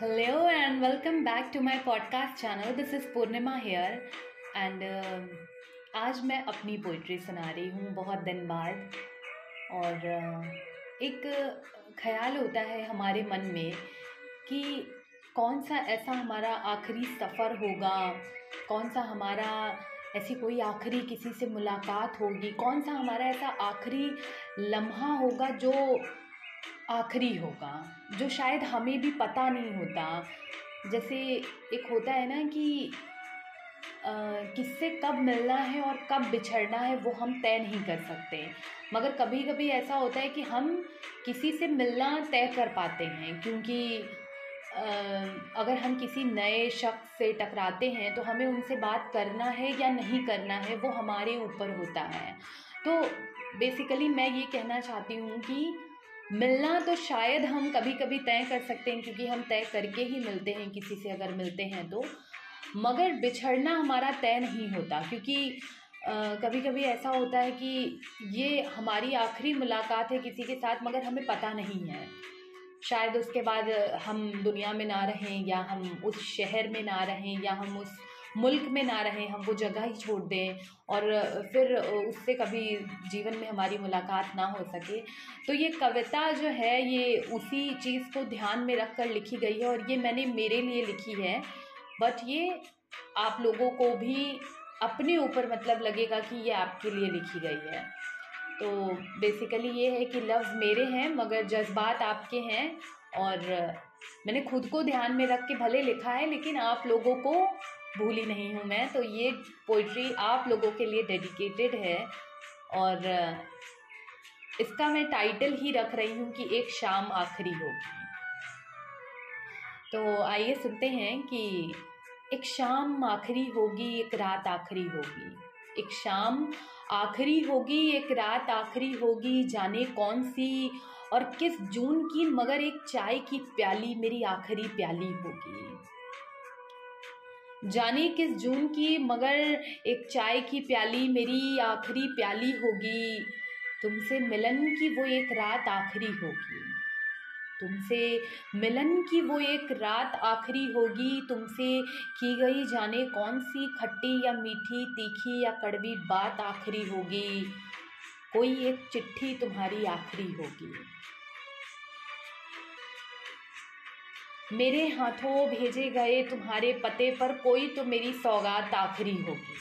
And welcome back to my podcast channel. This is Purnima here and uh, आज मैं अपनी poetry सुना रही हूँ बहुत दिन बाद और uh, एक ख्याल होता है हमारे मन में कि कौन सा ऐसा हमारा आखिरी सफ़र होगा कौन सा हमारा ऐसी कोई आखिरी किसी से मुलाकात होगी कौन सा हमारा ऐसा आखिरी लम्हा होगा जो आखिरी होगा, जो शायद हमें भी पता नहीं होता। जैसे एक होता है ना कि किससे कब मिलना है और कब बिछड़ना है, वो हम तय नहीं कर सकते। मगर कभी कभी ऐसा होता है कि हम किसी से मिलना तय कर पाते हैं, क्योंकि अगर हम किसी नए शख्स से टकराते हैं तो हमें उनसे बात करना है या नहीं करना है, वो हमारे ऊपर होता है। तो बेसिकली मैं ये कहना चाहती हूँ कि मिलना तो शायद हम कभी कभी तय कर सकते हैं, क्योंकि हम तय करके ही मिलते हैं, किसी से अगर मिलते हैं तो। मगर बिछड़ना हमारा तय नहीं होता, क्योंकि कभी कभी ऐसा होता है कि ये हमारी आखिरी मुलाकात है किसी के साथ, मगर हमें पता नहीं है। शायद उसके बाद हम दुनिया में ना रहें, या हम उस शहर में ना रहें, या हम उस मुल्क में ना रहें हम वो जगह ही छोड़ दें और फिर उससे कभी जीवन में हमारी मुलाकात ना हो सके। तो ये कविता जो है, ये उसी चीज़ को ध्यान में रख कर लिखी गई है और ये मैंने मेरे लिए लिखी है। बट ये आप लोगों को भी अपने ऊपर मतलब लगेगा कि ये आपके लिए लिखी गई है। तो बेसिकली ये है कि लफ्ज़ मेरे हैं, मगर जज्बात आपके हैं और मैंने खुद को ध्यान में रख के भले लिखा है, लेकिन आप लोगों को भूली नहीं हूँ मैं। तो ये पोइट्री आप लोगों के लिए डेडिकेटेड है। और इसका मैं टाइटल ही रख रही हूँ कि एक शाम आखिरी होगी तो आइए सुनते हैं कि एक शाम आखिरी होगी, एक रात आखिरी होगी। एक शाम आखिरी होगी, एक रात आखिरी होगी, जाने कौन सी और किस जून की, मगर एक चाय की प्याली, मेरी आखिरी प्याली होगी। जाने किस जून की, मगर एक चाय की प्याली मेरी आखिरी प्याली होगी। तुमसे मिलन की वो एक रात आखिरी होगी। तुमसे मिलन की वो एक रात आखिरी होगी। तुमसे की गई जाने कौन सी खट्टी या मीठी, तीखी या कड़वी बात आखिरी होगी। कोई एक चिट्ठी तुम्हारी आखिरी होगी। मेरे हाथों भेजे गए तुम्हारे पते पर कोई तो मेरी सौगात आखिरी होगी।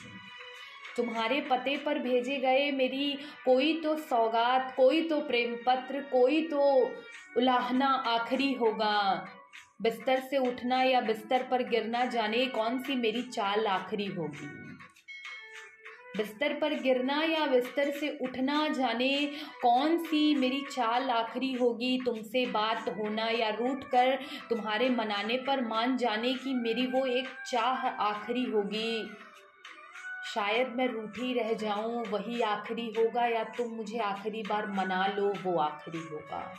तुम्हारे पते पर भेजे गए मेरी कोई तो सौगात, कोई तो प्रेम पत्र, कोई तो उलाहना आखिरी होगा। बिस्तर से उठना या बिस्तर पर गिरना जाने कौन सी मेरी चाल आखिरी होगी। बिस्तर पर गिरना या बिस्तर से उठना जाने, कौन सी मेरी चाल आखिरी होगी? तुमसे बात होना या रूठ कर तुम्हारे मनाने पर मान जाने की मेरी वो एक चाह आखिरी होगी। शायद मैं रूठी रह जाऊँ, वही आखिरी होगा या तुम मुझे आखिरी बार मना लो, वो आखिरी होगा।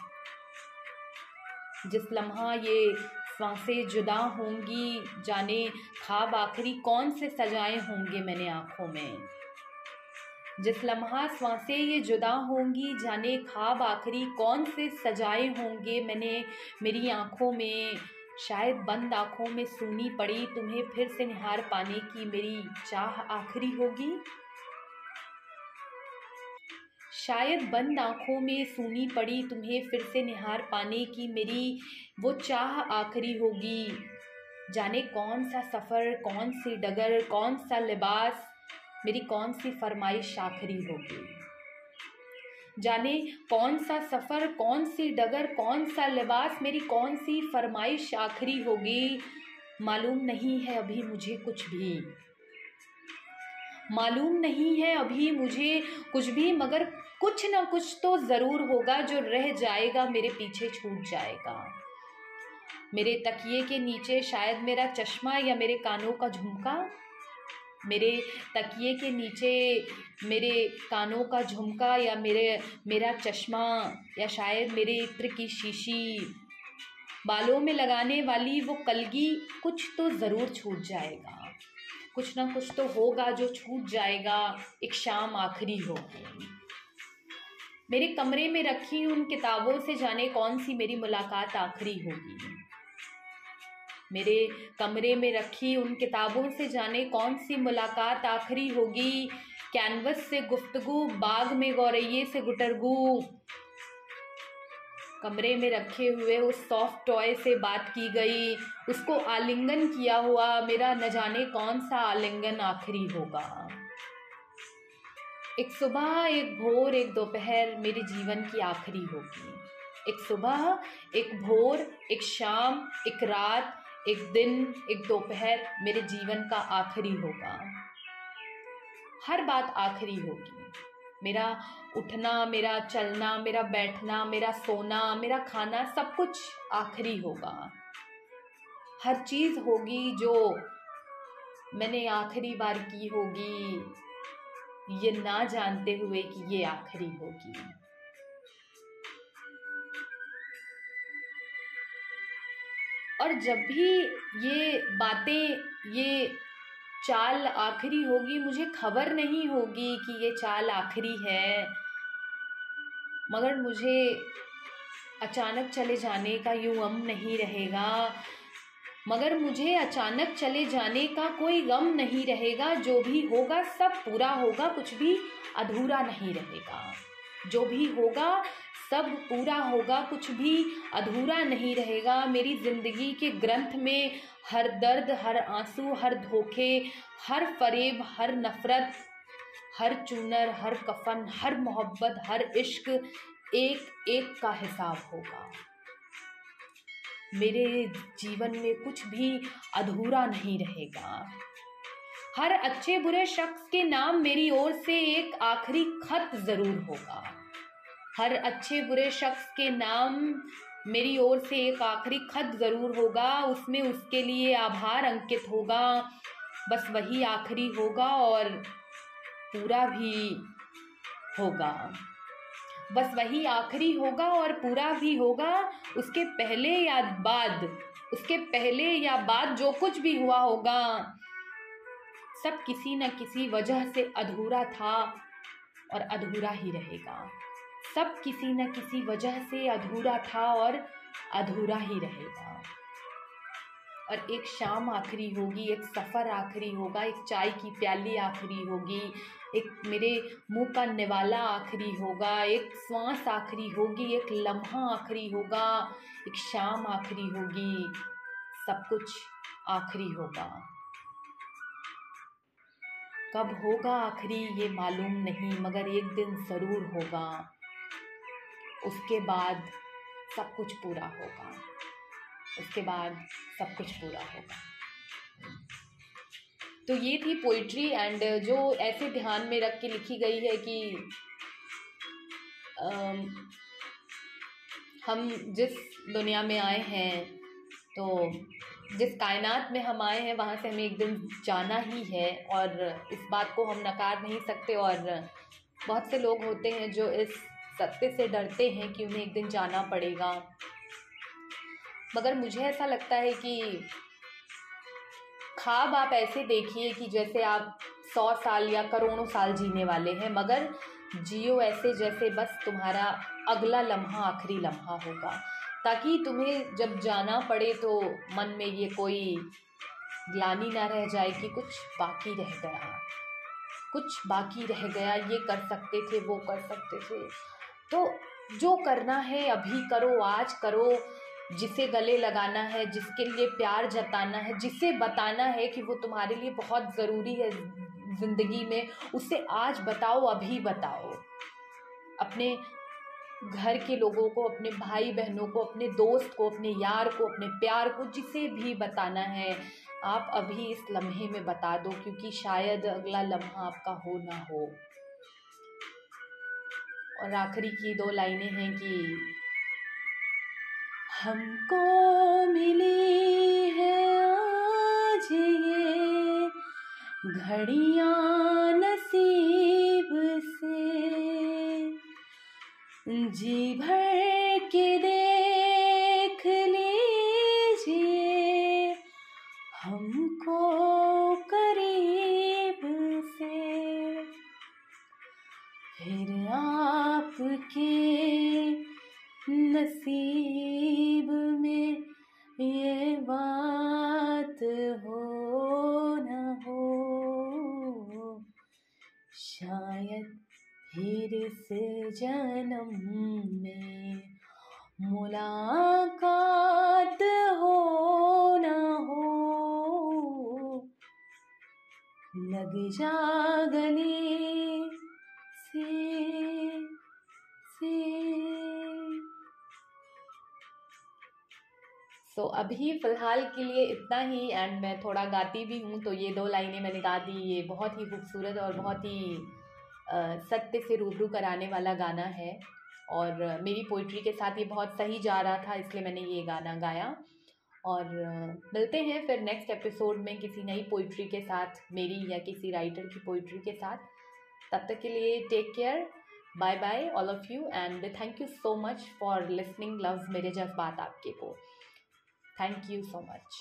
जिस लम्हा ये साँसें जुदा होंगी जाने, खाब आखिरी कौन से सजाए होंगे मैंने आँखों में? जिस लम्हा साँसें ये जुदा होंगी, जाने ख्वाब आखिरी कौन से सजाए होंगे मैंने मेरी आँखों में। शायद बंद आँखों में सुनी पड़ी तुम्हें फिर से निहार पाने की मेरी चाह आखिरी होगी। शायद बंद आँखों में सुनी पड़ी तुम्हें फिर से निहार पाने की मेरी वो चाह आखिरी होगी। जाने कौन सा सफ़र, कौन सी डगर, कौन सा लिबास मेरी कौन सी फरमाइश आखिरी होगी? जाने कौन सा सफ़र, कौन सी डगर, कौन सा लिबास, मेरी कौन सी फरमाइश आखिरी होगी? मालूम नहीं है अभी मुझे कुछ भी। मालूम नहीं है अभी मुझे कुछ भी, मगर कुछ ना कुछ तो ज़रूर होगा जो रह जाएगा, मेरे पीछे छूट जाएगा। मेरे तकिए के नीचे शायद मेरा चश्मा या मेरे कानों का झुमका? मेरे तकिए के नीचे मेरे कानों का झुमका या मेरे, मेरा चश्मा या शायद मेरे इत्र की शीशी। बालों में लगाने वाली वो कलगी कुछ तो ज़रूर छूट जाएगा। कुछ ना कुछ तो होगा जो छूट जाएगा। एक शाम आखिरी होगी। मेरे कमरे में रखी उन किताबों से जाने कौन सी मेरी मुलाकात आखिरी होगी? मेरे कमरे में रखी उन किताबों से जाने कौन सी मुलाकात आखिरी होगी? कैनवस से गुफ्तगु, बाग में गौरैये से गुटरगु। कमरे में रखे हुए उस सॉफ्ट टॉय से बात की गई। उसको आलिंगन किया हुआ, मेरा न जाने कौन सा आलिंगन आखिरी होगा। एक सुबह, एक भोर, एक दोपहर मेरे जीवन की आखिरी होगी। एक सुबह, एक भोर, एक शाम, एक रात एक दिन, एक दोपहर मेरे जीवन का आखिरी होगा। हर बात आखिरी होगी। मेरा उठना, मेरा चलना, मेरा बैठना, मेरा सोना, मेरा खाना सब कुछ आखिरी होगा। हर चीज़ होगी जो मैंने आखिरी बार की होगी। ये ना जानते हुए कि ये आखिरी होगी। और जब भी ये बातें, ये चाल आखिरी होगी, मुझे खबर नहीं होगी कि ये चाल आखिरी है। मगर मुझे अचानक चले जाने का यूँ गम नहीं रहेगा। मगर मुझे अचानक चले जाने का कोई गम नहीं रहेगा। जो भी होगा, सब पूरा होगा, कुछ भी अधूरा नहीं रहेगा। जो भी होगा सब पूरा होगा, कुछ भी अधूरा नहीं रहेगा। मेरी ज़िंदगी के ग्रंथ में हर दर्द, हर आँसू, हर धोखे, हर फरेब, हर नफ़रत, हर चूनर, हर कफन, हर मोहब्बत, हर इश्क एक एक का हिसाब होगा। मेरे जीवन में कुछ भी अधूरा नहीं रहेगा। हर अच्छे बुरे शख्स के नाम मेरी ओर से एक आखिरी खत ज़रूर होगा। हर अच्छे बुरे शख्स के नाम मेरी ओर से एक आखिरी खत ज़रूर होगा, उसमें उसके लिए आभार अंकित होगा। बस वही आखिरी होगा और पूरा भी होगा। बस वही आखिरी होगा और पूरा भी होगा, उसके पहले या बाद, उसके पहले या बाद जो कुछ भी हुआ होगा, सब किसी न किसी वजह से अधूरा था और अधूरा ही रहेगा। सब किसी न किसी वजह से अधूरा था और अधूरा ही रहेगा। और एक शाम आखिरी होगी, एक सफ़र आखिरी होगा, एक चाय की प्याली आखिरी होगी, एक मेरे मुँह का निवाला आखिरी होगा, एक श्वास आखिरी होगी, एक लम्हा आखिरी होगा, एक शाम आखिरी होगी, सब कुछ आखिरी होगा। कब होगा आखिरी ये मालूम नहीं, मगर एक दिन ज़रूर होगा। उसके बाद सब कुछ पूरा होगा। उसके बाद सब कुछ पूरा होगा। तो ये थी पोइट्री एंड जो ऐसे ध्यान में रख के लिखी गई है कि हम जिस दुनिया में आए हैं तो जिस कायनात में हम आए हैं, वहाँ से हमें एक दिन जाना ही है और इस बात को हम नकार नहीं सकते और बहुत से लोग होते हैं जो इस सत्य से डरते हैं कि उन्हें एक दिन जाना पड़ेगा। मगर मुझे ऐसा लगता है कि ख्वाब आप ऐसे देखिए कि जैसे आप सौ साल या करोड़ों साल जीने वाले हैं, मगर जियो ऐसे जैसे बस तुम्हारा अगला लम्हा आखिरी लम्हा होगा। ताकि तुम्हें जब जाना पड़े तो मन में ये कोई ग्लानी ना रह जाए कि कुछ बाकी रह गया। कुछ बाकी रह गया, ये कर सकते थे, वो कर सकते थे। तो जो करना है, अभी करो, आज करो, जिसे गले लगाना है, जिसके लिए प्यार जताना है, जिसे बताना है कि वो तुम्हारे लिए बहुत ज़रूरी है ज़िंदगी में, उसे आज बताओ, अभी बताओ। अपने घर के लोगों को, अपने भाई बहनों को, अपने दोस्त को, अपने यार को, अपने प्यार को जिसे भी बताना है, आप अभी इस लम्हे में बता दो, क्योंकि शायद अगला लम्हा आपका हो ना हो। और आखिरी की दो लाइनें हैं कि हमको मिली है आज ये घड़ियाँ नसीब से। जी भर के देख शायद फिर से जन्म में मुलाकात हो ना हो। लग जागनी सो so, अभी फ़िलहाल के लिए इतना ही एंड मैं थोड़ा गाती भी हूँ तो ये दो लाइनें मैंने गा दी। ये बहुत ही खूबसूरत और बहुत ही सत्य से रूबरू कराने वाला गाना है। और मेरी पोइट्री के साथ ये बहुत सही जा रहा था इसलिए मैंने ये गाना गाया। और मिलते हैं फिर नेक्स्ट एपिसोड में किसी नई पोइट्री के साथ मेरी या किसी राइटर की पोइट्री के साथ। तब तक के लिए take care bye bye all of you and thank you so much for listening love मेरे जज्बात आपके को। Thank you so much